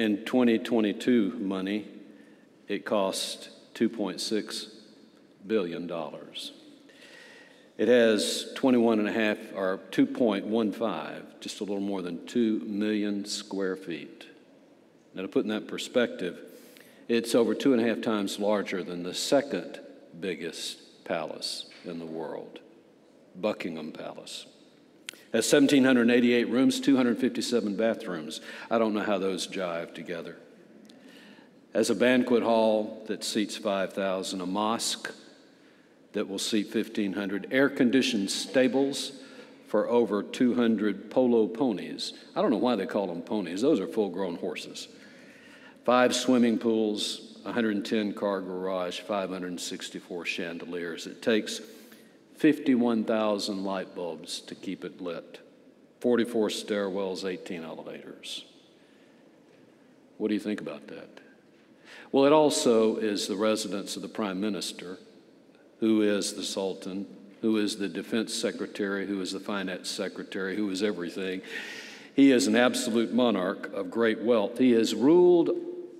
In 2022 money, it cost $2.6 billion. It has 21 and a half, or 2.15, just a little more than 2 million square feet. Now, to put in that perspective, it's over two and a half times larger than the second biggest palace in the world, Buckingham Palace. Has 1,788 rooms, 257 bathrooms. I don't know how those jive together. As a banquet hall that seats 5,000, a mosque that will seat 1,500, air conditioned stables for over 200 polo ponies. I don't know why they call them ponies, those are full grown horses five swimming pools, 110 car garage, 564 chandeliers. It takes 51,000 light bulbs to keep it lit, 44 stairwells, 18 elevators. What do you think about that? Well, it also is the residence of the Prime Minister, who is the Sultan, who is the Defense Secretary, who is the Finance Secretary, who is everything. He is an absolute monarch of great wealth. He has ruled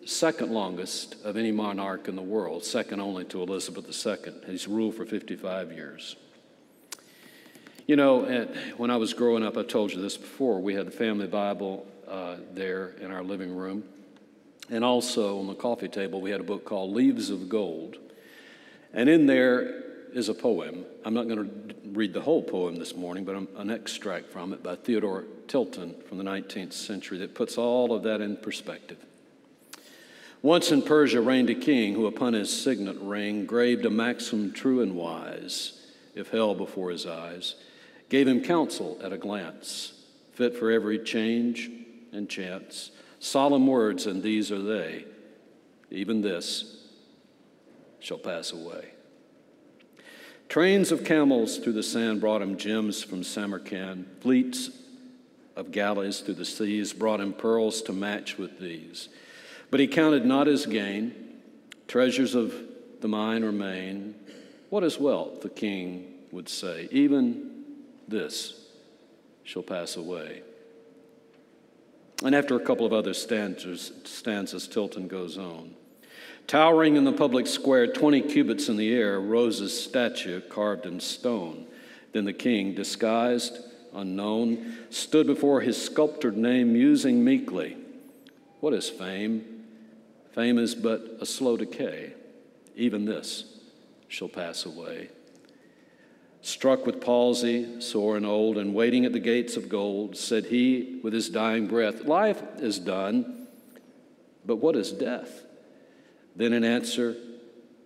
second longest of any monarch in the world, second only to Elizabeth II. He's ruled for 55 years. You know, when I was growing up, I told you this before, we had the family Bible uh, there in our living room. And also on the coffee table, we had a book called Leaves of Gold. And in there is a poem. I'm not going to read the whole poem this morning, but an extract from it by Theodore Tilton from the 19th century that puts all of that in perspective. Once in Persia reigned a king who upon his signet ring graved a maxim true and wise, if held before his eyes, gave him counsel at a glance, fit for every change and chance. Solemn words, and these are they. Even this shall pass away. Trains of camels through the sand brought him gems from Samarkand. Fleets of galleys through the seas brought him pearls to match with these. But he counted not his gain. Treasures of the mine remain. What is wealth? The king would say. Even this shall pass away. And after a couple of other stanzas, stanzas Tilton goes on. Towering in the public square, 20 cubits in the air, rose a statue carved in stone. Then the king, disguised, unknown, stood before his sculptured name, musing meekly. What is fame? Fame is but a slow decay. Even this shall pass away. Struck with palsy, sore and old, and waiting at the gates of gold, said he with his dying breath, Life is done, but what is death? Then, in answer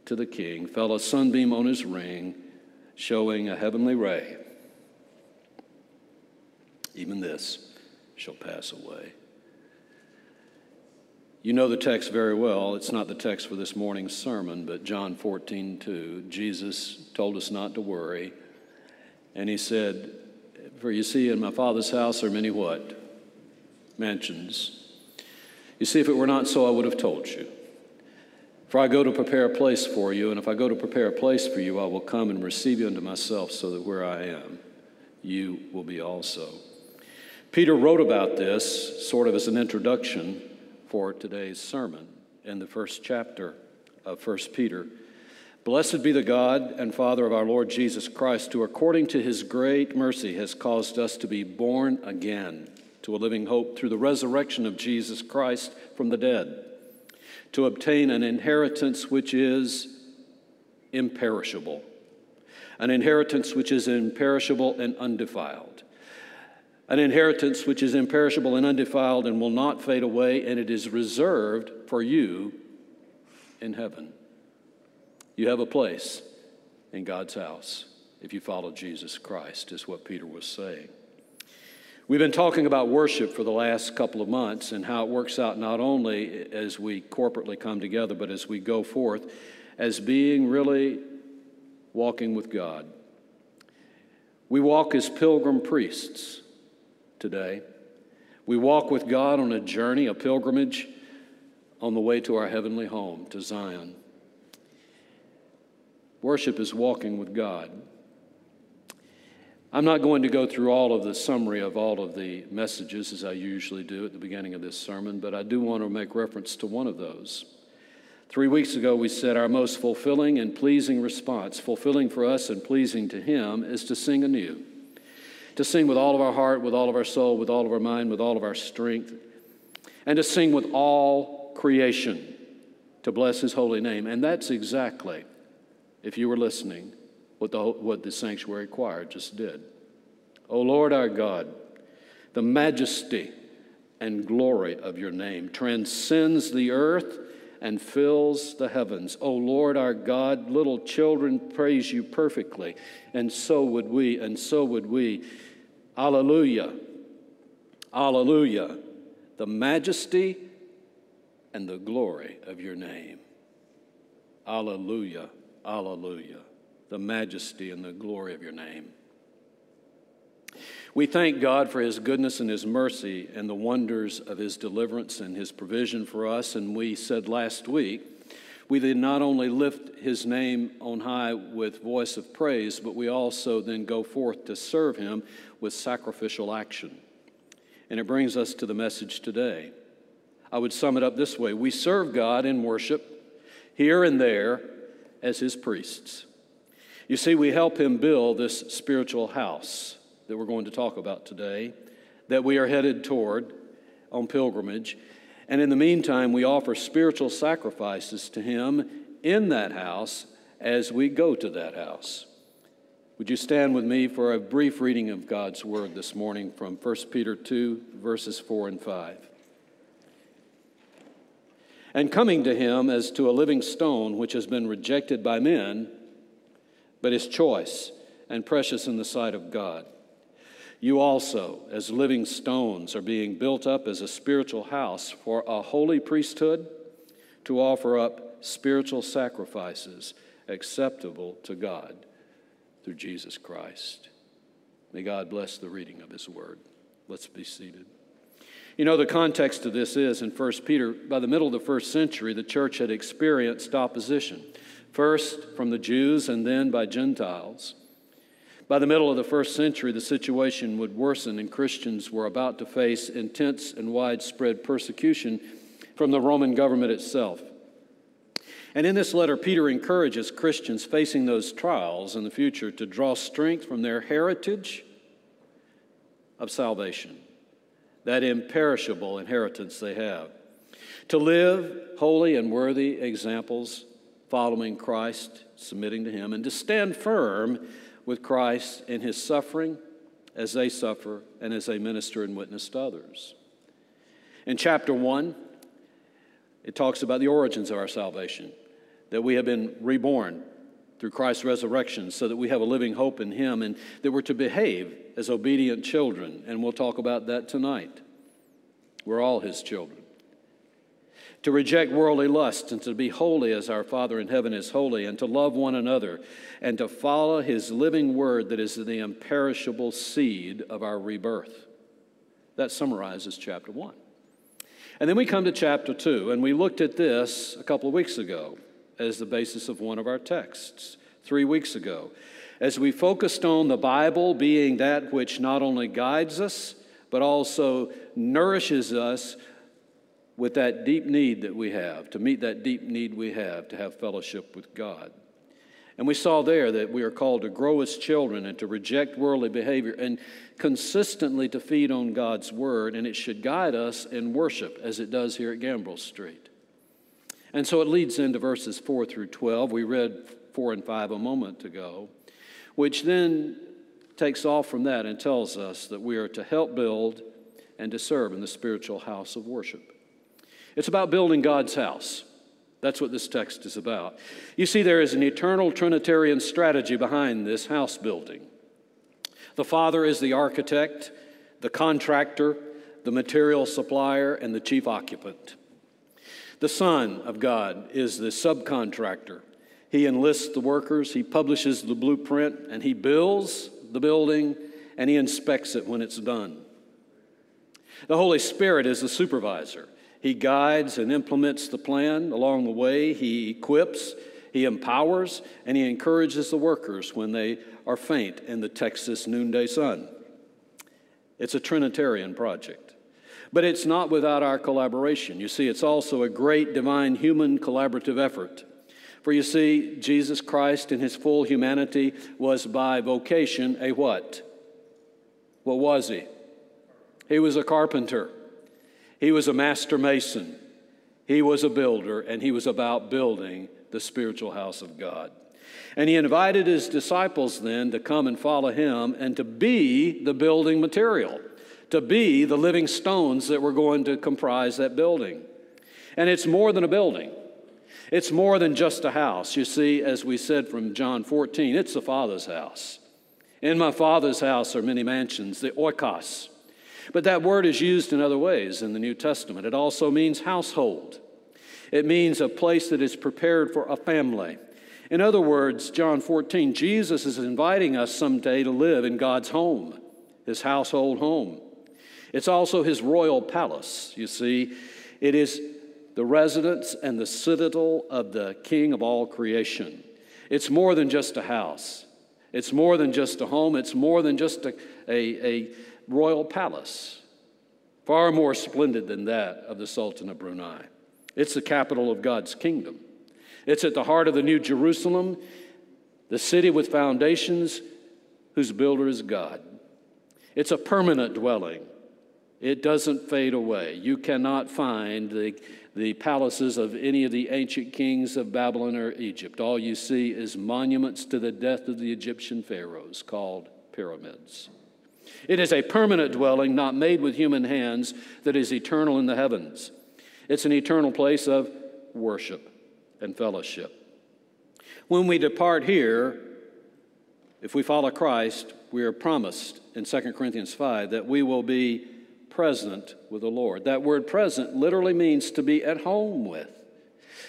to the king, fell a sunbeam on his ring, showing a heavenly ray. Even this shall pass away. You know the text very well. It's not the text for this morning's sermon, but John 14, 2. Jesus told us not to worry. And he said, For you see, in my Father's house are many what? Mansions. You see, if it were not so, I would have told you. For I go to prepare a place for you, and if I go to prepare a place for you, I will come and receive you unto myself, so that where I am, you will be also. Peter wrote about this sort of as an introduction for today's sermon in the first chapter of 1 Peter. Blessed be the God and Father of our Lord Jesus Christ, who according to his great mercy has caused us to be born again to a living hope through the resurrection of Jesus Christ from the dead, to obtain an inheritance which is imperishable, an inheritance which is imperishable and undefiled an inheritance which is imperishable and undefiled and will not fade away, and it is reserved for you in heaven. You have a place in God's house if you follow Jesus Christ, is what Peter was saying. We've been talking about worship for the last couple of months and how it works out not only as we corporately come together, but as we go forth as being really walking with God. We walk as pilgrim priests today. We walk with God on a journey, a pilgrimage on the way to our heavenly home, to Zion. Worship is walking with God. I'm not going to go through all of the summary of all of the messages as I usually do at the beginning of this sermon, but I do want to make reference to one of those. Three weeks ago, we said our most fulfilling and pleasing response, fulfilling for us and pleasing to Him, is to sing anew. To sing with all of our heart, with all of our soul, with all of our mind, with all of our strength, and to sing with all creation to bless His holy name. And that's exactly, if you were listening, what the, what the sanctuary choir just did. O Lord our God, the majesty and glory of your name transcends the earth and fills the heavens. O Lord our God, little children praise you perfectly, and so would we, and so would we. Alleluia. Alleluia. The majesty and the glory of your name. Alleluia. Alleluia the majesty and the glory of your name. We thank God for his goodness and his mercy and the wonders of his deliverance and his provision for us. And we said last week, we then not only lift his name on high with voice of praise, but we also then go forth to serve him with sacrificial action. And it brings us to the message today. I would sum it up this way We serve God in worship here and there as his priests. You see, we help him build this spiritual house that we're going to talk about today, that we are headed toward on pilgrimage. And in the meantime, we offer spiritual sacrifices to him in that house as we go to that house. Would you stand with me for a brief reading of God's word this morning from 1 Peter 2, verses 4 and 5? And coming to him as to a living stone which has been rejected by men, but is choice and precious in the sight of God. You also, as living stones, are being built up as a spiritual house for a holy priesthood to offer up spiritual sacrifices acceptable to God through Jesus Christ. May God bless the reading of His word. Let's be seated. You know, the context of this is in 1 Peter, by the middle of the first century, the church had experienced opposition first from the Jews and then by Gentiles. By the middle of the first century, the situation would worsen, and Christians were about to face intense and widespread persecution from the Roman government itself. And in this letter, Peter encourages Christians facing those trials in the future to draw strength from their heritage of salvation, that imperishable inheritance they have, to live holy and worthy examples following Christ, submitting to Him, and to stand firm with Christ in His suffering as they suffer and as they minister and witness to others. In chapter 1, it talks about the origins of our salvation, that we have been reborn through Christ's resurrection so that we have a living hope in Him and that we're to behave as obedient children. And we'll talk about that tonight. We're all His children to reject worldly lust and to be holy as our Father in heaven is holy, and to love one another, and to follow his living word that is the imperishable seed of our rebirth. That summarizes chapter one. And then we come to chapter two, and we looked at this a couple of weeks ago as the basis of one of our texts, three weeks ago, as we focused on the Bible being that which not only guides us, but also nourishes us with that deep need that we have, to meet that deep need we have to have fellowship with God. And we saw there that we are called to grow as children and to reject worldly behavior and consistently to feed on God's word, and it should guide us in worship as it does here at Gambrell Street. And so it leads into verses 4 through 12. We read 4 and 5 a moment ago, which then takes off from that and tells us that we are to help build and to serve in the spiritual house of worship. It's about building God's house. That's what this text is about. You see, there is an eternal Trinitarian strategy behind this house building. The Father is the architect, the contractor, the material supplier, and the chief occupant. The Son of God is the subcontractor. He enlists the workers, he publishes the blueprint, and he builds the building and he inspects it when it's done. The Holy Spirit is the supervisor. He guides and implements the plan along the way. He equips, he empowers, and he encourages the workers when they are faint in the Texas noonday sun. It's a Trinitarian project. But it's not without our collaboration. You see, it's also a great divine human collaborative effort. For you see, Jesus Christ in his full humanity was by vocation a what? What was he? He was a carpenter. He was a master mason. He was a builder, and he was about building the spiritual house of God. And he invited his disciples then to come and follow him and to be the building material, to be the living stones that were going to comprise that building. And it's more than a building. It's more than just a house. You see, as we said from John 14, it's the Father's house. In my Father's house are many mansions, the oikos. But that word is used in other ways in the New Testament. It also means household, it means a place that is prepared for a family. In other words, John 14, Jesus is inviting us someday to live in God's home, his household home. It's also his royal palace, you see. It is the residence and the citadel of the King of all creation. It's more than just a house. It's more than just a home, it's more than just a, a, a royal palace, far more splendid than that of the Sultan of Brunei. It's the capital of God's kingdom. It's at the heart of the New Jerusalem, the city with foundations whose builder is God. It's a permanent dwelling. It doesn't fade away. You cannot find the the palaces of any of the ancient kings of Babylon or Egypt. All you see is monuments to the death of the Egyptian pharaohs called pyramids. It is a permanent dwelling, not made with human hands, that is eternal in the heavens. It's an eternal place of worship and fellowship. When we depart here, if we follow Christ, we are promised in 2 Corinthians 5 that we will be present with the Lord. That word present literally means to be at home with.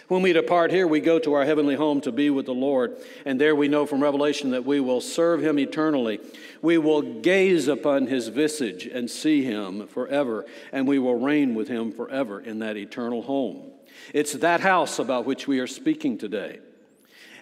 When we depart here, we go to our heavenly home to be with the Lord. And there we know from Revelation that we will serve him eternally. We will gaze upon his visage and see him forever. And we will reign with him forever in that eternal home. It's that house about which we are speaking today.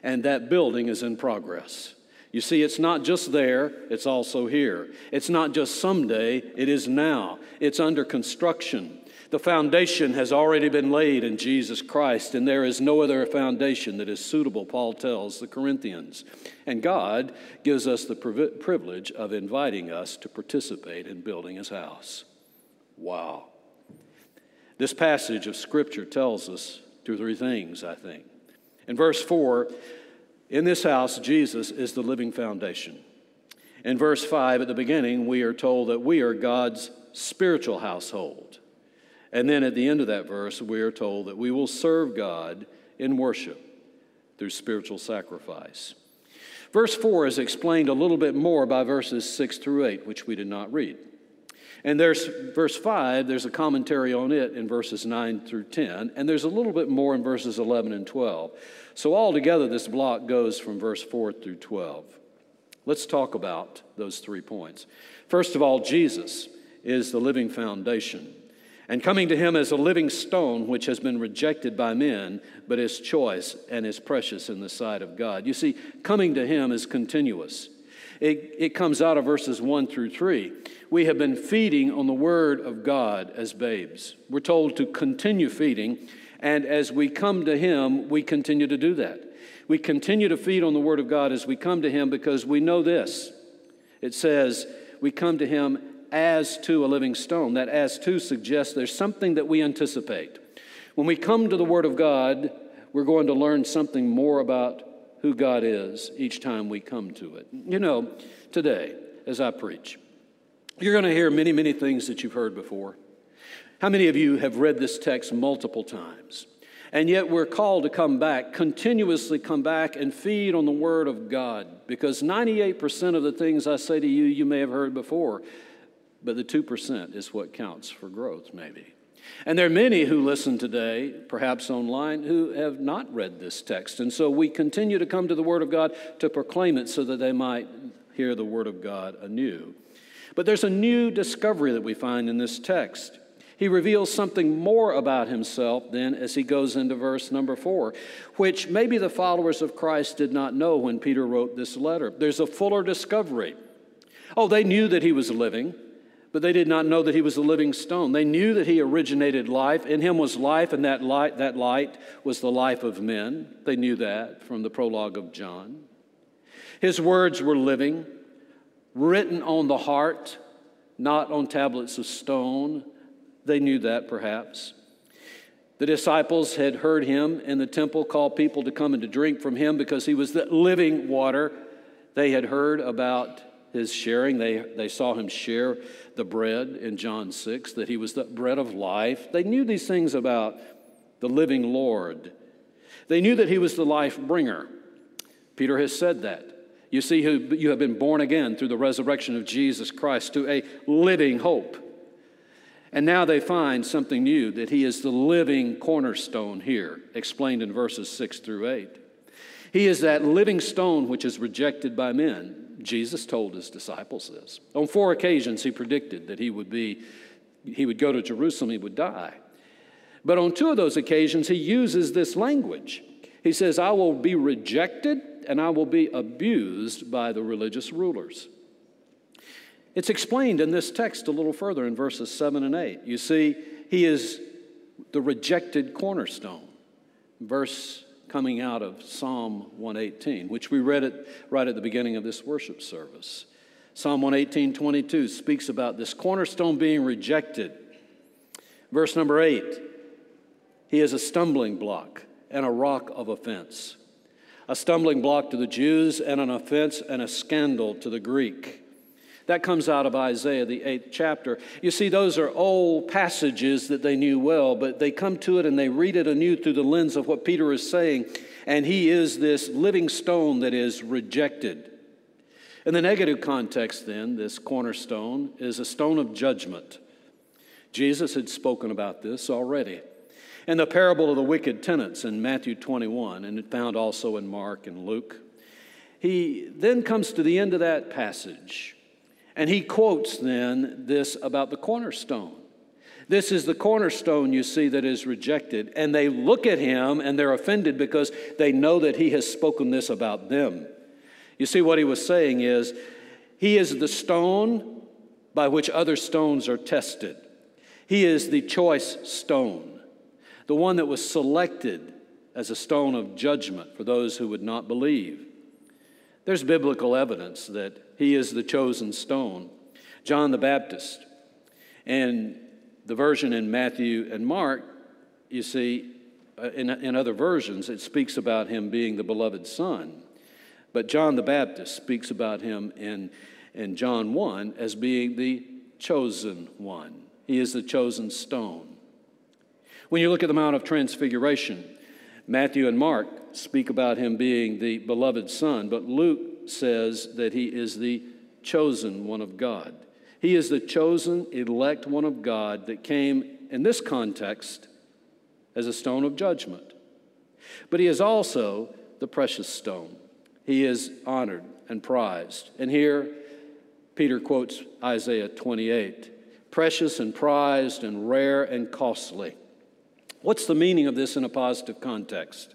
And that building is in progress. You see, it's not just there, it's also here. It's not just someday, it is now. It's under construction. The foundation has already been laid in Jesus Christ, and there is no other foundation that is suitable, Paul tells the Corinthians. And God gives us the privilege of inviting us to participate in building his house. Wow. This passage of Scripture tells us two or three things, I think. In verse 4, in this house, Jesus is the living foundation. In verse 5 at the beginning, we are told that we are God's spiritual household. And then at the end of that verse, we are told that we will serve God in worship through spiritual sacrifice. Verse 4 is explained a little bit more by verses 6 through 8, which we did not read. And there's verse 5, there's a commentary on it in verses 9 through 10, and there's a little bit more in verses 11 and 12. So, altogether, this block goes from verse 4 through 12. Let's talk about those three points. First of all, Jesus is the living foundation. And coming to him as a living stone, which has been rejected by men, but is choice and is precious in the sight of God. You see, coming to him is continuous. It, it comes out of verses 1 through 3. We have been feeding on the Word of God as babes. We're told to continue feeding and as we come to Him, we continue to do that. We continue to feed on the Word of God as we come to Him because we know this. It says, we come to Him as to a living stone. That as to suggests there's something that we anticipate. When we come to the Word of God, we're going to learn something more about who God is each time we come to it. You know, today, as I preach, you're going to hear many, many things that you've heard before. How many of you have read this text multiple times? And yet we're called to come back, continuously come back and feed on the Word of God because 98% of the things I say to you, you may have heard before. but the 2% is what counts for growth, maybe. And there are many who listen today, perhaps online, who have not read this text. And so we continue to come to the Word of God to proclaim it so that they might hear the Word of God anew. But there's a new discovery that we find in this text. He reveals something more about himself then as he goes into verse number four, which maybe the followers of Christ did not know when Peter wrote this letter. There's a fuller discovery. Oh, they knew that he was living, but they did not know that he was a living stone. They knew that he originated life. In him was life, and that light, that light was the life of men. They knew that from the prologue of John. His words were living, written on the heart, not on tablets of stone. They knew that perhaps. The disciples had heard him in the temple call people to come and to drink from him because he was the living water. They had heard about his sharing. They, they saw him share the bread in John 6, that he was the bread of life. They knew these things about the living Lord. They knew that he was the life bringer. Peter has said that. You see, you have been born again through the resurrection of Jesus Christ to a living hope. And now they find something new that he is the living cornerstone here, explained in verses 6 through 8. He is that living stone which is rejected by men. Jesus told his disciples this. On four occasions, he predicted that he would be, he would go to Jerusalem, he would die. But on two of those occasions, he uses this language. He says, I will be rejected and I will be abused by the religious rulers. It's explained in this text a little further in verses 7 and 8. You see, he is the rejected cornerstone. Verse coming out of Psalm 118, which we read it right at the beginning of this worship service. Psalm 118, 22 speaks about this cornerstone being rejected. Verse number 8, he is a stumbling block and a rock of offense. A stumbling block to the Jews and an offense and a scandal to the Greek. That comes out of Isaiah, the eighth chapter. You see, those are old passages that they knew well, but they come to it and they read it anew through the lens of what Peter is saying. And he is this living stone that is rejected. In the negative context, then, this cornerstone is a stone of judgment. Jesus had spoken about this already. In the parable of the wicked tenants in Matthew 21, and it found also in Mark and Luke, he then comes to the end of that passage and he quotes then this about the cornerstone. This is the cornerstone, you see, that is rejected. And they look at him and they're offended because they know that he has spoken this about them. You see, what he was saying is, he is the stone by which other stones are tested. He is the choice stone, the one that was selected as a stone of judgment for those who would not believe. There's biblical evidence that he is the chosen stone. John the Baptist. And the version in Matthew and Mark, you see, uh, in, in other versions, it speaks about him being the beloved son. But John the Baptist speaks about him in, in John 1 as being the chosen one. He is the chosen stone. When you look at the Mount of Transfiguration, Matthew and Mark speak about him being the beloved son, but Luke says that he is the chosen one of God. He is the chosen, elect one of God that came in this context as a stone of judgment. But he is also the precious stone. He is honored and prized. And here, Peter quotes Isaiah 28 precious and prized and rare and costly. What's the meaning of this in a positive context?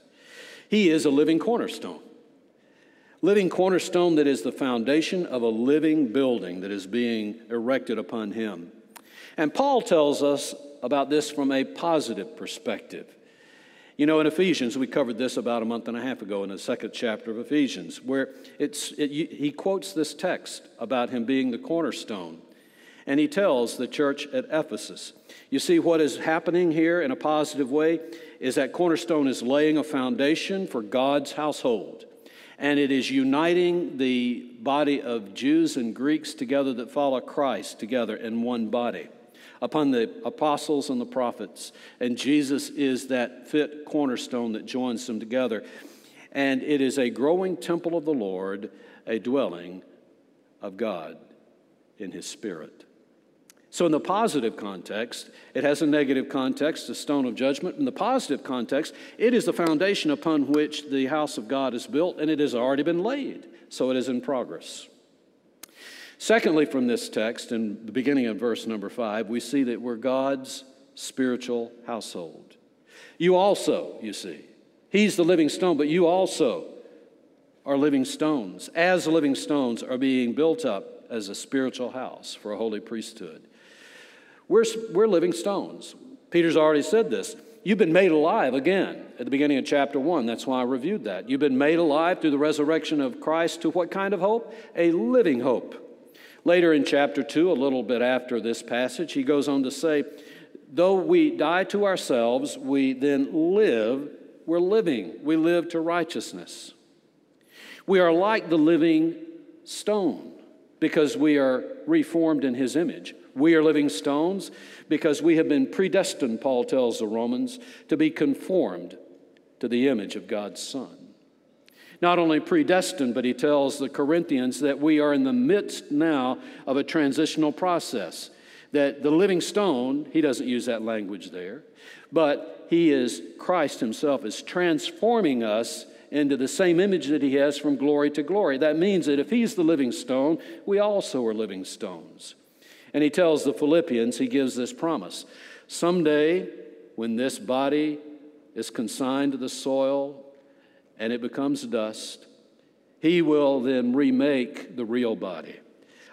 He is a living cornerstone. Living cornerstone that is the foundation of a living building that is being erected upon him. And Paul tells us about this from a positive perspective. You know, in Ephesians, we covered this about a month and a half ago in the second chapter of Ephesians, where it's, it, he quotes this text about him being the cornerstone. And he tells the church at Ephesus, you see, what is happening here in a positive way is that Cornerstone is laying a foundation for God's household. And it is uniting the body of Jews and Greeks together that follow Christ together in one body upon the apostles and the prophets. And Jesus is that fit cornerstone that joins them together. And it is a growing temple of the Lord, a dwelling of God in his spirit. So, in the positive context, it has a negative context, the stone of judgment. In the positive context, it is the foundation upon which the house of God is built, and it has already been laid, so it is in progress. Secondly, from this text, in the beginning of verse number five, we see that we're God's spiritual household. You also, you see, He's the living stone, but you also are living stones, as living stones are being built up as a spiritual house for a holy priesthood. We're, we're living stones. Peter's already said this. You've been made alive again at the beginning of chapter 1. That's why I reviewed that. You've been made alive through the resurrection of Christ to what kind of hope? A living hope. Later in chapter 2, a little bit after this passage, he goes on to say, Though we die to ourselves, we then live, we're living, we live to righteousness. We are like the living stone because we are reformed in his image. We are living stones because we have been predestined, Paul tells the Romans, to be conformed to the image of God's Son. Not only predestined, but he tells the Corinthians that we are in the midst now of a transitional process. That the living stone, he doesn't use that language there, but he is, Christ himself is transforming us into the same image that he has from glory to glory. That means that if he's the living stone, we also are living stones. And he tells the Philippians, he gives this promise someday, when this body is consigned to the soil and it becomes dust, he will then remake the real body.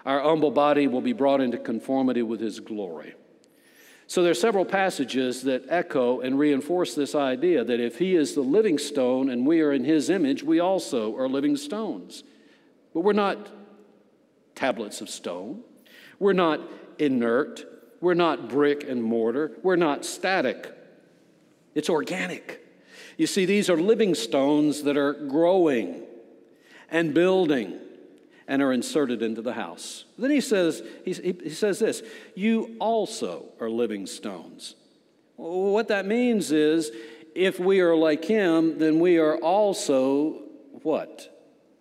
Our humble body will be brought into conformity with his glory. So there are several passages that echo and reinforce this idea that if he is the living stone and we are in his image, we also are living stones. But we're not tablets of stone. We're not inert. We're not brick and mortar. We're not static. It's organic. You see, these are living stones that are growing and building and are inserted into the house. Then he says, he, he says this You also are living stones. What that means is, if we are like him, then we are also what?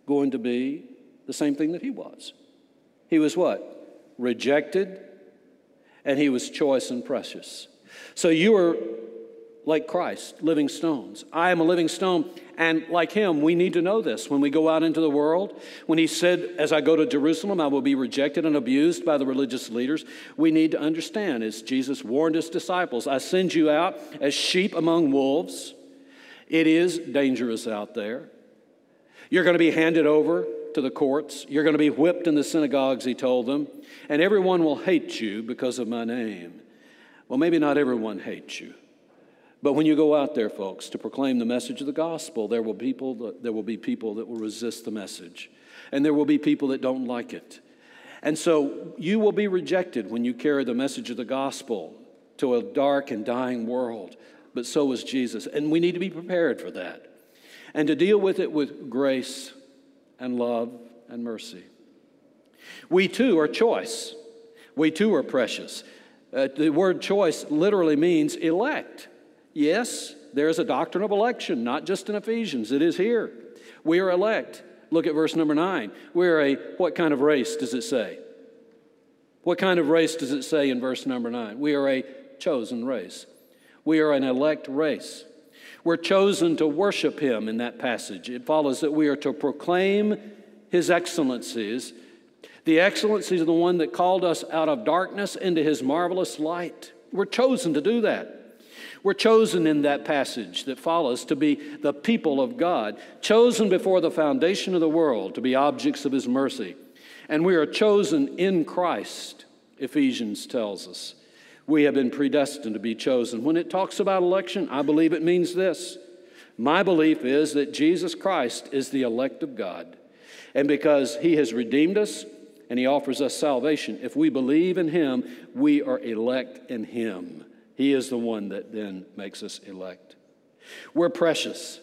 Going to be the same thing that he was. He was what? Rejected, and he was choice and precious. So you are like Christ, living stones. I am a living stone. And like him, we need to know this when we go out into the world. When he said, As I go to Jerusalem, I will be rejected and abused by the religious leaders, we need to understand, as Jesus warned his disciples, I send you out as sheep among wolves. It is dangerous out there. You're going to be handed over to the courts. You're going to be whipped in the synagogues, he told them. And everyone will hate you because of my name. Well, maybe not everyone hates you. But when you go out there, folks, to proclaim the message of the gospel, there will, people that, there will be people that will resist the message, and there will be people that don't like it. And so you will be rejected when you carry the message of the gospel to a dark and dying world, but so was Jesus. And we need to be prepared for that and to deal with it with grace and love and mercy. We too are choice, we too are precious. Uh, the word choice literally means elect. Yes, there's a doctrine of election, not just in Ephesians, it is here. We are elect. Look at verse number nine. We're a, what kind of race does it say? What kind of race does it say in verse number nine? We are a chosen race. We are an elect race. We're chosen to worship Him in that passage. It follows that we are to proclaim His excellencies. The excellencies of the one that called us out of darkness into His marvelous light. We're chosen to do that. We're chosen in that passage that follows to be the people of God, chosen before the foundation of the world to be objects of His mercy. And we are chosen in Christ, Ephesians tells us. We have been predestined to be chosen. When it talks about election, I believe it means this. My belief is that Jesus Christ is the elect of God. And because He has redeemed us and He offers us salvation, if we believe in Him, we are elect in Him. He is the one that then makes us elect. We're precious,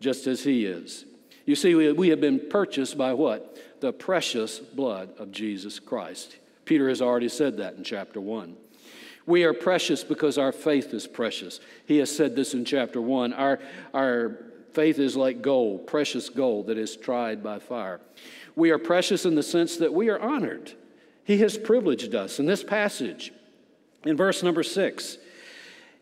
just as He is. You see, we have been purchased by what? The precious blood of Jesus Christ. Peter has already said that in chapter 1. We are precious because our faith is precious. He has said this in chapter 1. Our, our faith is like gold, precious gold that is tried by fire. We are precious in the sense that we are honored. He has privileged us. In this passage, in verse number six,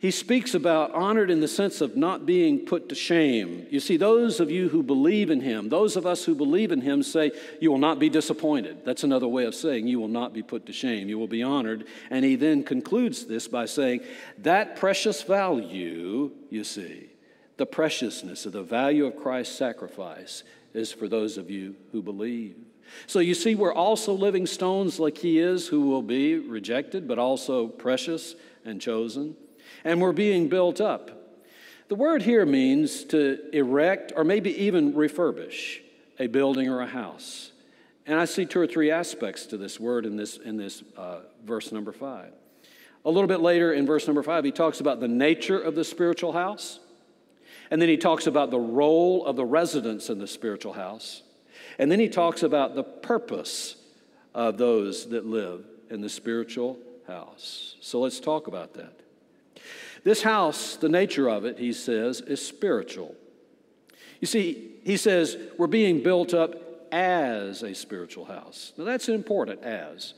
he speaks about honored in the sense of not being put to shame. You see, those of you who believe in him, those of us who believe in him say, You will not be disappointed. That's another way of saying you will not be put to shame. You will be honored. And he then concludes this by saying, That precious value, you see, the preciousness of the value of Christ's sacrifice is for those of you who believe. So you see, we're also living stones like he is, who will be rejected, but also precious and chosen and we're being built up. The word here means to erect or maybe even refurbish a building or a house. And I see two or three aspects to this word in this, in this uh, verse number five. A little bit later in verse number five, he talks about the nature of the spiritual house. And then he talks about the role of the residents in the spiritual house. And then he talks about the purpose of those that live in the spiritual house. So let's talk about that. This house, the nature of it, he says, is spiritual. You see, he says we're being built up as a spiritual house. Now that's important, as.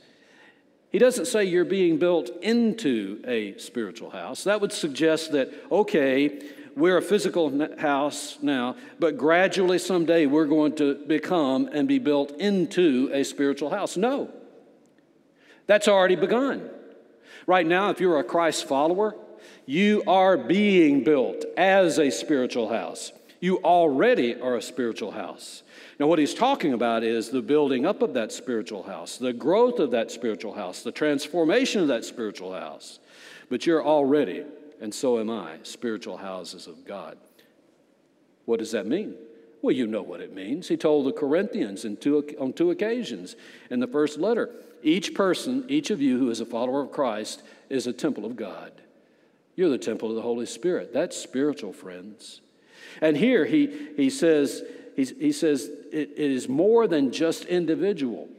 He doesn't say you're being built into a spiritual house. That would suggest that, okay, we're a physical house now, but gradually someday we're going to become and be built into a spiritual house. No. That's already begun. Right now, if you're a Christ follower, you are being built as a spiritual house. You already are a spiritual house. Now, what he's talking about is the building up of that spiritual house, the growth of that spiritual house, the transformation of that spiritual house. But you're already, and so am I, spiritual houses of God. What does that mean? Well, you know what it means. He told the Corinthians two, on two occasions in the first letter each person, each of you who is a follower of Christ, is a temple of God. You're the temple of the Holy Spirit. That's spiritual, friends. And here he, he says, he, he says it, it is more than just individual.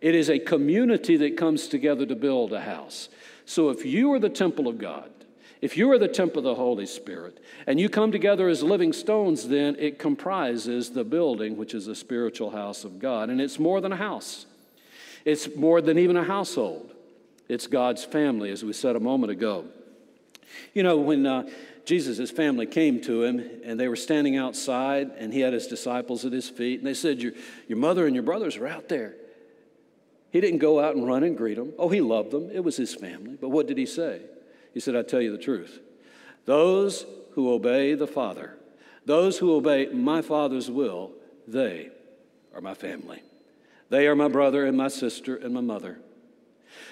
It is a community that comes together to build a house. So if you are the temple of God, if you are the temple of the Holy Spirit, and you come together as living stones, then it comprises the building, which is a spiritual house of God. And it's more than a house, it's more than even a household. It's God's family, as we said a moment ago. You know, when uh, Jesus' family came to him and they were standing outside and he had his disciples at his feet and they said, Your, your mother and your brothers are out there. He didn't go out and run and greet them. Oh, he loved them. It was his family. But what did he say? He said, I tell you the truth. Those who obey the Father, those who obey my Father's will, they are my family. They are my brother and my sister and my mother.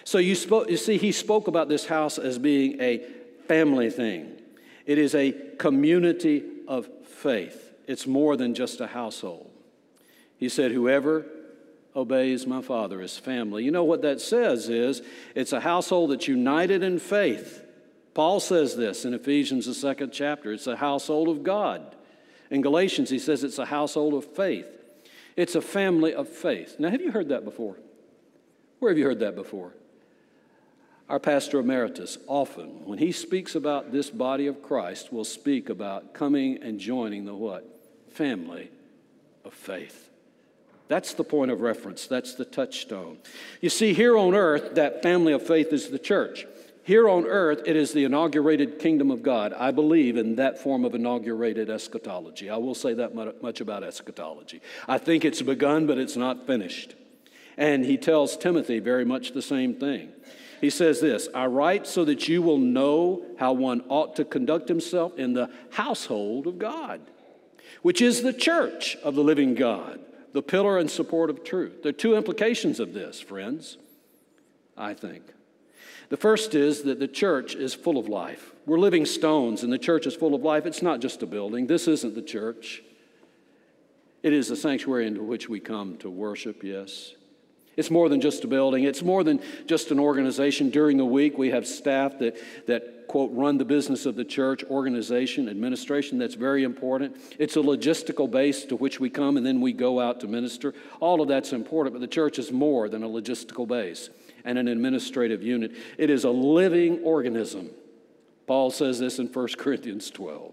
So you, spoke, you see, he spoke about this house as being a family thing. It is a community of faith. It's more than just a household. He said, Whoever obeys my Father is family. You know what that says is it's a household that's united in faith. Paul says this in Ephesians, the second chapter. It's a household of God. In Galatians, he says it's a household of faith. It's a family of faith. Now, have you heard that before? Where have you heard that before? Our pastor emeritus often, when he speaks about this body of Christ, will speak about coming and joining the what? Family of faith. That's the point of reference. That's the touchstone. You see, here on earth, that family of faith is the church. Here on earth, it is the inaugurated kingdom of God. I believe in that form of inaugurated eschatology. I will say that much about eschatology. I think it's begun, but it's not finished. And he tells Timothy very much the same thing. He says this I write so that you will know how one ought to conduct himself in the household of God, which is the church of the living God, the pillar and support of truth. There are two implications of this, friends, I think. The first is that the church is full of life. We're living stones, and the church is full of life. It's not just a building, this isn't the church. It is the sanctuary into which we come to worship, yes. It's more than just a building. It's more than just an organization. During the week, we have staff that, that, quote, run the business of the church, organization, administration. That's very important. It's a logistical base to which we come and then we go out to minister. All of that's important, but the church is more than a logistical base and an administrative unit. It is a living organism. Paul says this in 1 Corinthians 12.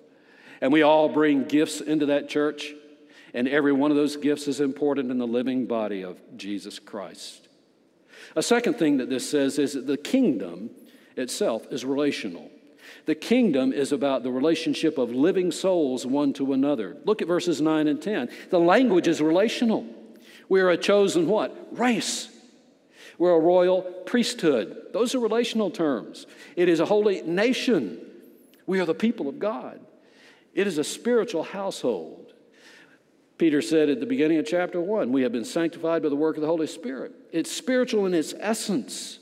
And we all bring gifts into that church and every one of those gifts is important in the living body of Jesus Christ. A second thing that this says is that the kingdom itself is relational. The kingdom is about the relationship of living souls one to another. Look at verses 9 and 10. The language is relational. We are a chosen what? Race. We're a royal priesthood. Those are relational terms. It is a holy nation. We are the people of God. It is a spiritual household. Peter said at the beginning of chapter 1, we have been sanctified by the work of the Holy Spirit. It's spiritual in its essence.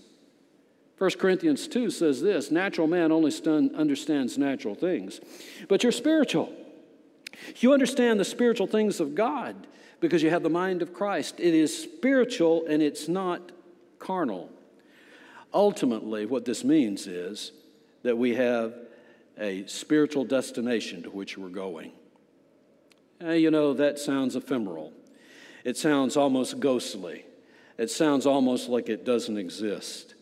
1 Corinthians 2 says this natural man only stun, understands natural things, but you're spiritual. You understand the spiritual things of God because you have the mind of Christ. It is spiritual and it's not carnal. Ultimately, what this means is that we have a spiritual destination to which we're going. Uh, you know, that sounds ephemeral. It sounds almost ghostly. It sounds almost like it doesn't exist.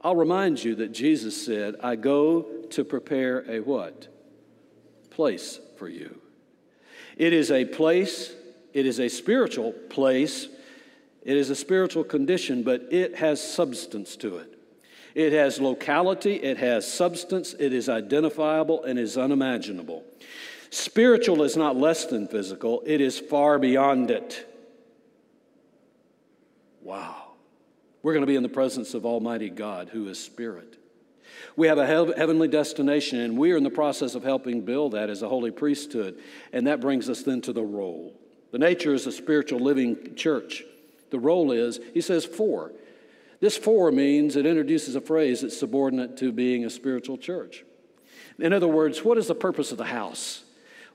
I'll remind you that Jesus said, I go to prepare a what? Place for you. It is a place, it is a spiritual place, it is a spiritual condition, but it has substance to it. It has locality, it has substance, it is identifiable, and is unimaginable. Spiritual is not less than physical, it is far beyond it. Wow. We're going to be in the presence of Almighty God, who is Spirit. We have a heavenly destination, and we are in the process of helping build that as a holy priesthood. And that brings us then to the role. The nature is a spiritual living church. The role is, he says, four. This four means it introduces a phrase that's subordinate to being a spiritual church. In other words, what is the purpose of the house?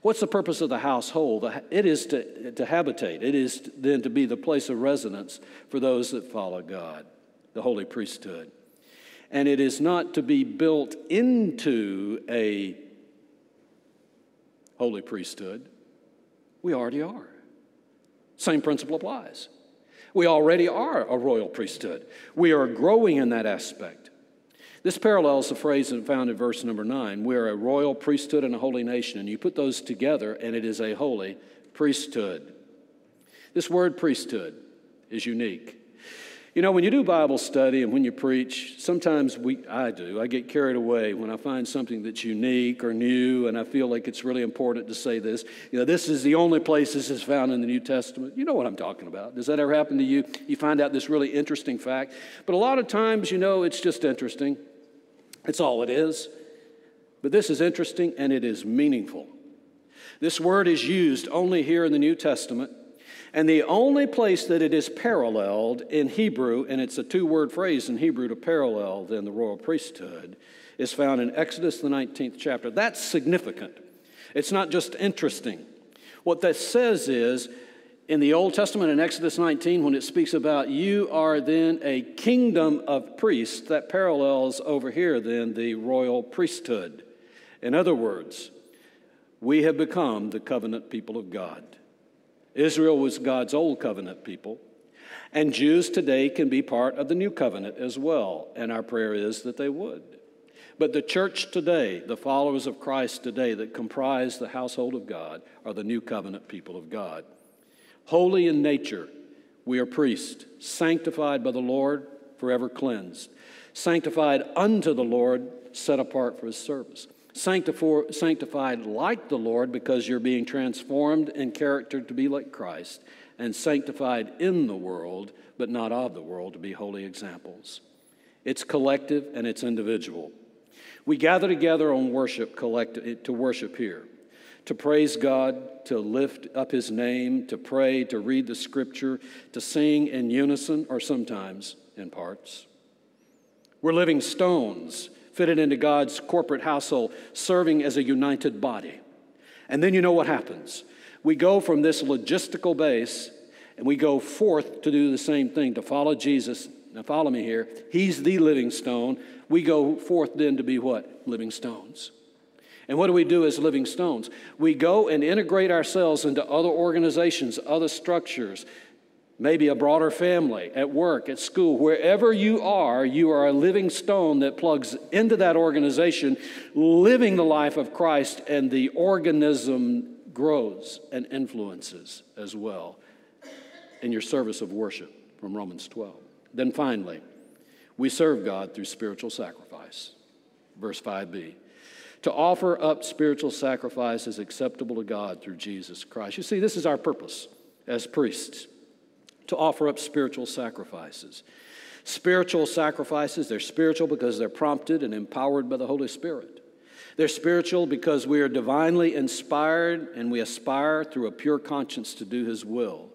What's the purpose of the household? It is to, to habitate, it is then to be the place of residence for those that follow God, the holy priesthood. And it is not to be built into a holy priesthood. We already are. Same principle applies. We already are a royal priesthood. We are growing in that aspect. This parallels the phrase found in verse number nine. We are a royal priesthood and a holy nation. And you put those together, and it is a holy priesthood. This word priesthood is unique. You know, when you do Bible study and when you preach, sometimes we, I do, I get carried away when I find something that's unique or new and I feel like it's really important to say this. You know, this is the only place this is found in the New Testament. You know what I'm talking about. Does that ever happen to you? You find out this really interesting fact. But a lot of times, you know, it's just interesting. It's all it is. But this is interesting and it is meaningful. This word is used only here in the New Testament. And the only place that it is paralleled in Hebrew, and it's a two word phrase in Hebrew to parallel then the royal priesthood, is found in Exodus, the 19th chapter. That's significant. It's not just interesting. What that says is, in the Old Testament in Exodus 19, when it speaks about you are then a kingdom of priests, that parallels over here then the royal priesthood. In other words, we have become the covenant people of God. Israel was God's old covenant people. And Jews today can be part of the new covenant as well. And our prayer is that they would. But the church today, the followers of Christ today that comprise the household of God, are the new covenant people of God. Holy in nature, we are priests, sanctified by the Lord, forever cleansed, sanctified unto the Lord, set apart for his service sanctified like the Lord because you're being transformed in character to be like Christ, and sanctified in the world, but not of the world, to be holy examples. It's collective and it's individual. We gather together on worship collect- to worship here, to praise God, to lift up His name, to pray, to read the scripture, to sing in unison or sometimes in parts. We're living stones fitted into God's corporate household, serving as a united body. And then you know what happens. We go from this logistical base and we go forth to do the same thing, to follow Jesus. Now, follow me here. He's the living stone. We go forth then to be what? Living stones. And what do we do as living stones? We go and integrate ourselves into other organizations, other structures, maybe a broader family, at work, at school, wherever you are, you are a living stone that plugs into that organization, living the life of Christ, and the organism grows and influences as well in your service of worship from Romans 12. Then finally, we serve God through spiritual sacrifice. Verse 5b. To offer up spiritual sacrifices acceptable to God through Jesus Christ. You see, this is our purpose as priests to offer up spiritual sacrifices. Spiritual sacrifices, they're spiritual because they're prompted and empowered by the Holy Spirit. They're spiritual because we are divinely inspired and we aspire through a pure conscience to do His will.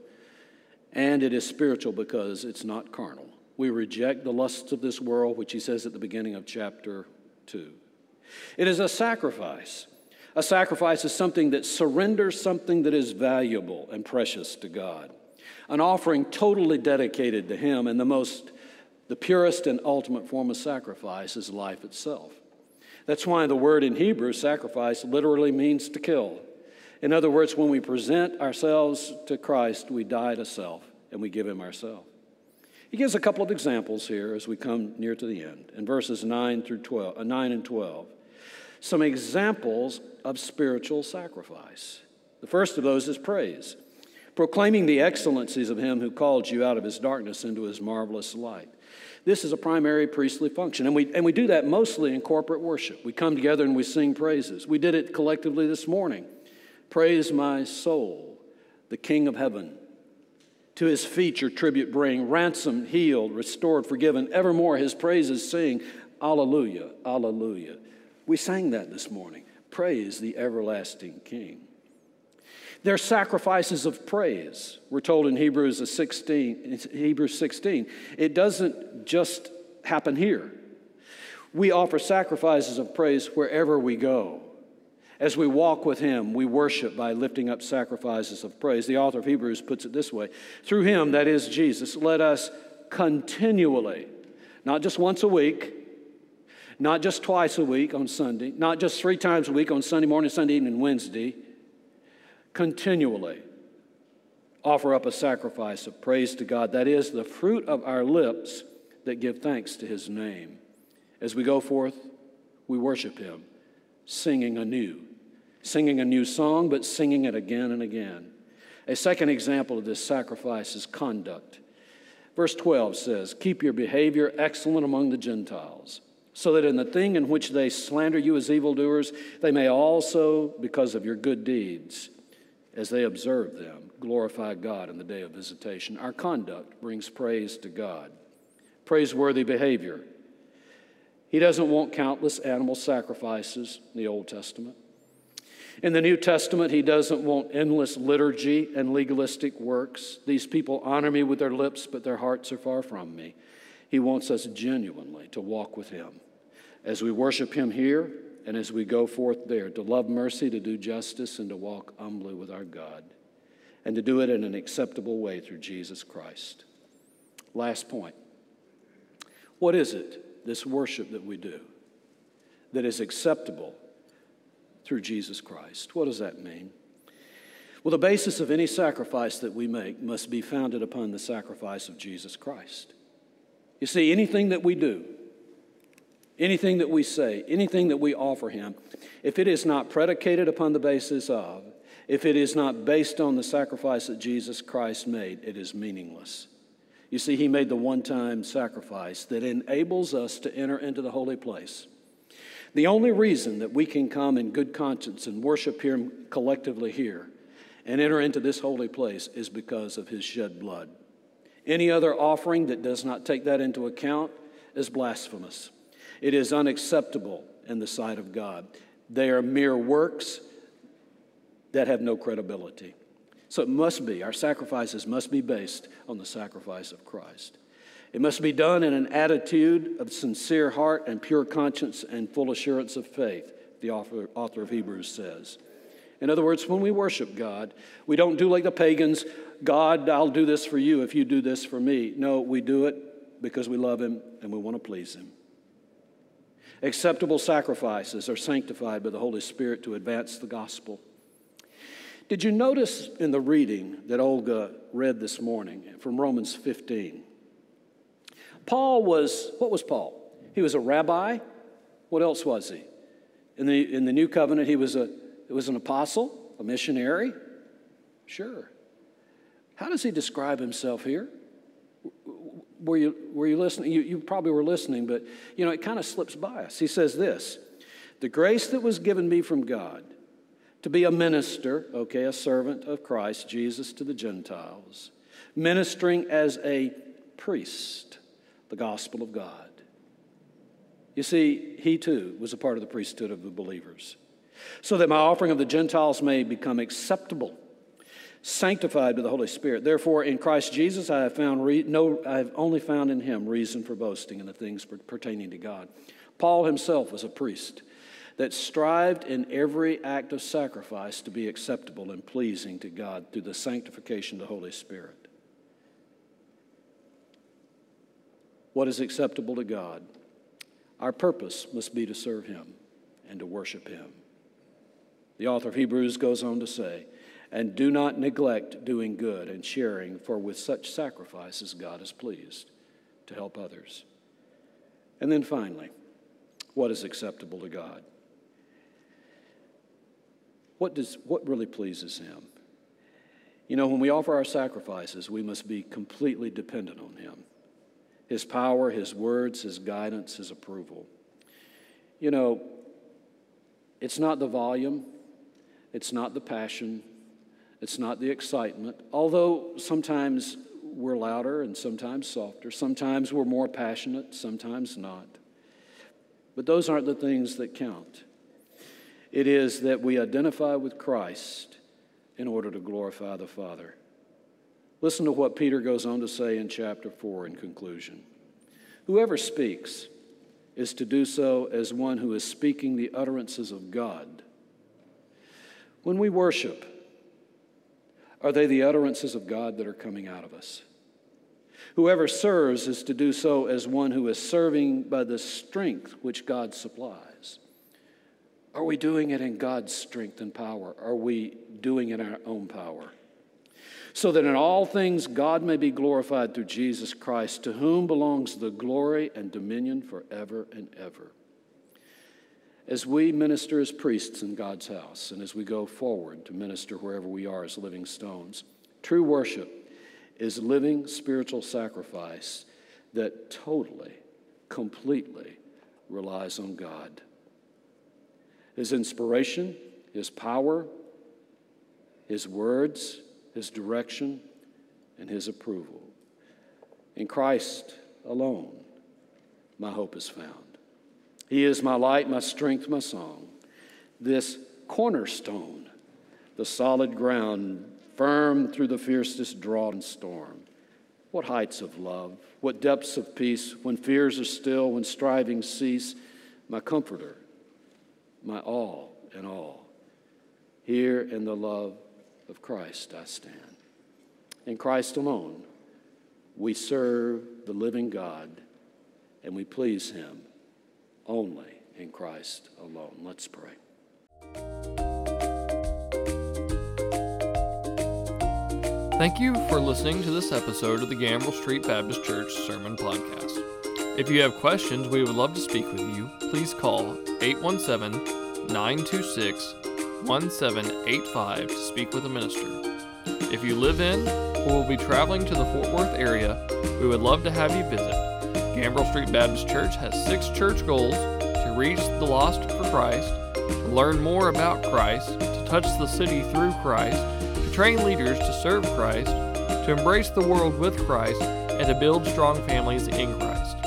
And it is spiritual because it's not carnal. We reject the lusts of this world, which He says at the beginning of chapter 2. It is a sacrifice. A sacrifice is something that surrenders something that is valuable and precious to God. An offering totally dedicated to Him, and the most, the purest and ultimate form of sacrifice is life itself. That's why the word in Hebrew, sacrifice, literally means to kill. In other words, when we present ourselves to Christ, we die to self and we give Him ourselves. He gives a couple of examples here as we come near to the end in verses 9 through 12, uh, 9 and 12. Some examples of spiritual sacrifice. The first of those is praise, proclaiming the excellencies of Him who called you out of His darkness into His marvelous light. This is a primary priestly function. And we, and we do that mostly in corporate worship. We come together and we sing praises. We did it collectively this morning. Praise my soul, the King of heaven. To his feet your tribute bring, ransomed, healed, restored, forgiven. Evermore his praises sing, Alleluia, Alleluia. We sang that this morning. Praise the everlasting King. They're sacrifices of praise. We're told in Hebrews 16, Hebrews 16. It doesn't just happen here. We offer sacrifices of praise wherever we go. As we walk with Him, we worship by lifting up sacrifices of praise. The author of Hebrews puts it this way Through Him, that is Jesus, let us continually, not just once a week, not just twice a week on Sunday, not just three times a week on Sunday morning, Sunday evening, and Wednesday, continually offer up a sacrifice of praise to God. That is the fruit of our lips that give thanks to his name. As we go forth, we worship him, singing anew, singing a new song, but singing it again and again. A second example of this sacrifice is conduct. Verse 12 says, Keep your behavior excellent among the Gentiles, so that in the thing in which they slander you as evildoers, they may also, because of your good deeds, as they observe them, glorify God in the day of visitation. Our conduct brings praise to God, praiseworthy behavior. He doesn't want countless animal sacrifices in the Old Testament. In the New Testament, he doesn't want endless liturgy and legalistic works. These people honor me with their lips, but their hearts are far from me. He wants us genuinely to walk with him. As we worship him here, and as we go forth there to love mercy, to do justice, and to walk humbly with our God, and to do it in an acceptable way through Jesus Christ. Last point What is it, this worship that we do, that is acceptable through Jesus Christ? What does that mean? Well, the basis of any sacrifice that we make must be founded upon the sacrifice of Jesus Christ. You see, anything that we do, anything that we say, anything that we offer Him, if it is not predicated upon the basis of, if it is not based on the sacrifice that Jesus Christ made, it is meaningless. You see, He made the one time sacrifice that enables us to enter into the holy place. The only reason that we can come in good conscience and worship Him collectively here and enter into this holy place is because of His shed blood. Any other offering that does not take that into account is blasphemous. It is unacceptable in the sight of God. They are mere works that have no credibility. So it must be, our sacrifices must be based on the sacrifice of Christ. It must be done in an attitude of sincere heart and pure conscience and full assurance of faith, the author, author of Hebrews says. In other words, when we worship God, we don't do like the pagans God, I'll do this for you if you do this for me. No, we do it because we love Him and we want to please Him. Acceptable sacrifices are sanctified by the Holy Spirit to advance the gospel. Did you notice in the reading that Olga read this morning from Romans 15? Paul was, what was Paul? He was a rabbi. What else was he? In the, in the new covenant, he was, a, he was an apostle, a missionary. Sure. How does he describe himself here? Were you, were you listening? You, you probably were listening, but you know, it kind of slips by us. He says this The grace that was given me from God to be a minister, okay, a servant of Christ Jesus to the Gentiles, ministering as a priest, the gospel of God. You see, he too was a part of the priesthood of the believers, so that my offering of the Gentiles may become acceptable sanctified by the Holy Spirit. Therefore, in Christ Jesus, I have found re- no, I have only found in Him reason for boasting in the things pertaining to God. Paul himself was a priest that strived in every act of sacrifice to be acceptable and pleasing to God through the sanctification of the Holy Spirit. What is acceptable to God? Our purpose must be to serve Him and to worship Him. The author of Hebrews goes on to say, and do not neglect doing good and sharing, for with such sacrifices God is pleased to help others. And then finally, what is acceptable to God? What, does, what really pleases Him? You know, when we offer our sacrifices, we must be completely dependent on Him His power, His words, His guidance, His approval. You know, it's not the volume, it's not the passion, it's not the excitement, although sometimes we're louder and sometimes softer. Sometimes we're more passionate, sometimes not. But those aren't the things that count. It is that we identify with Christ in order to glorify the Father. Listen to what Peter goes on to say in chapter 4 in conclusion. Whoever speaks is to do so as one who is speaking the utterances of God. When we worship, are they the utterances of God that are coming out of us? Whoever serves is to do so as one who is serving by the strength which God supplies. Are we doing it in God's strength and power? Are we doing it in our own power? So that in all things God may be glorified through Jesus Christ, to whom belongs the glory and dominion forever and ever. As we minister as priests in God's house and as we go forward to minister wherever we are as living stones, true worship is living spiritual sacrifice that totally, completely relies on God. His inspiration, His power, His words, His direction, and His approval. In Christ alone, my hope is found. He is my light, my strength, my song. This cornerstone, the solid ground, firm through the fiercest drought and storm. What heights of love, what depths of peace, when fears are still, when strivings cease, my comforter, my all in all. Here in the love of Christ I stand. In Christ alone, we serve the living God and we please Him only in Christ alone. Let's pray. Thank you for listening to this episode of the Gambrell Street Baptist Church Sermon Podcast. If you have questions, we would love to speak with you. Please call 817 926 1785 to speak with a minister. If you live in or will be traveling to the Fort Worth area, we would love to have you visit. Gambrell Street Baptist Church has six church goals to reach the lost for Christ, to learn more about Christ, to touch the city through Christ, to train leaders to serve Christ, to embrace the world with Christ, and to build strong families in Christ.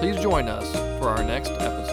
Please join us for our next episode.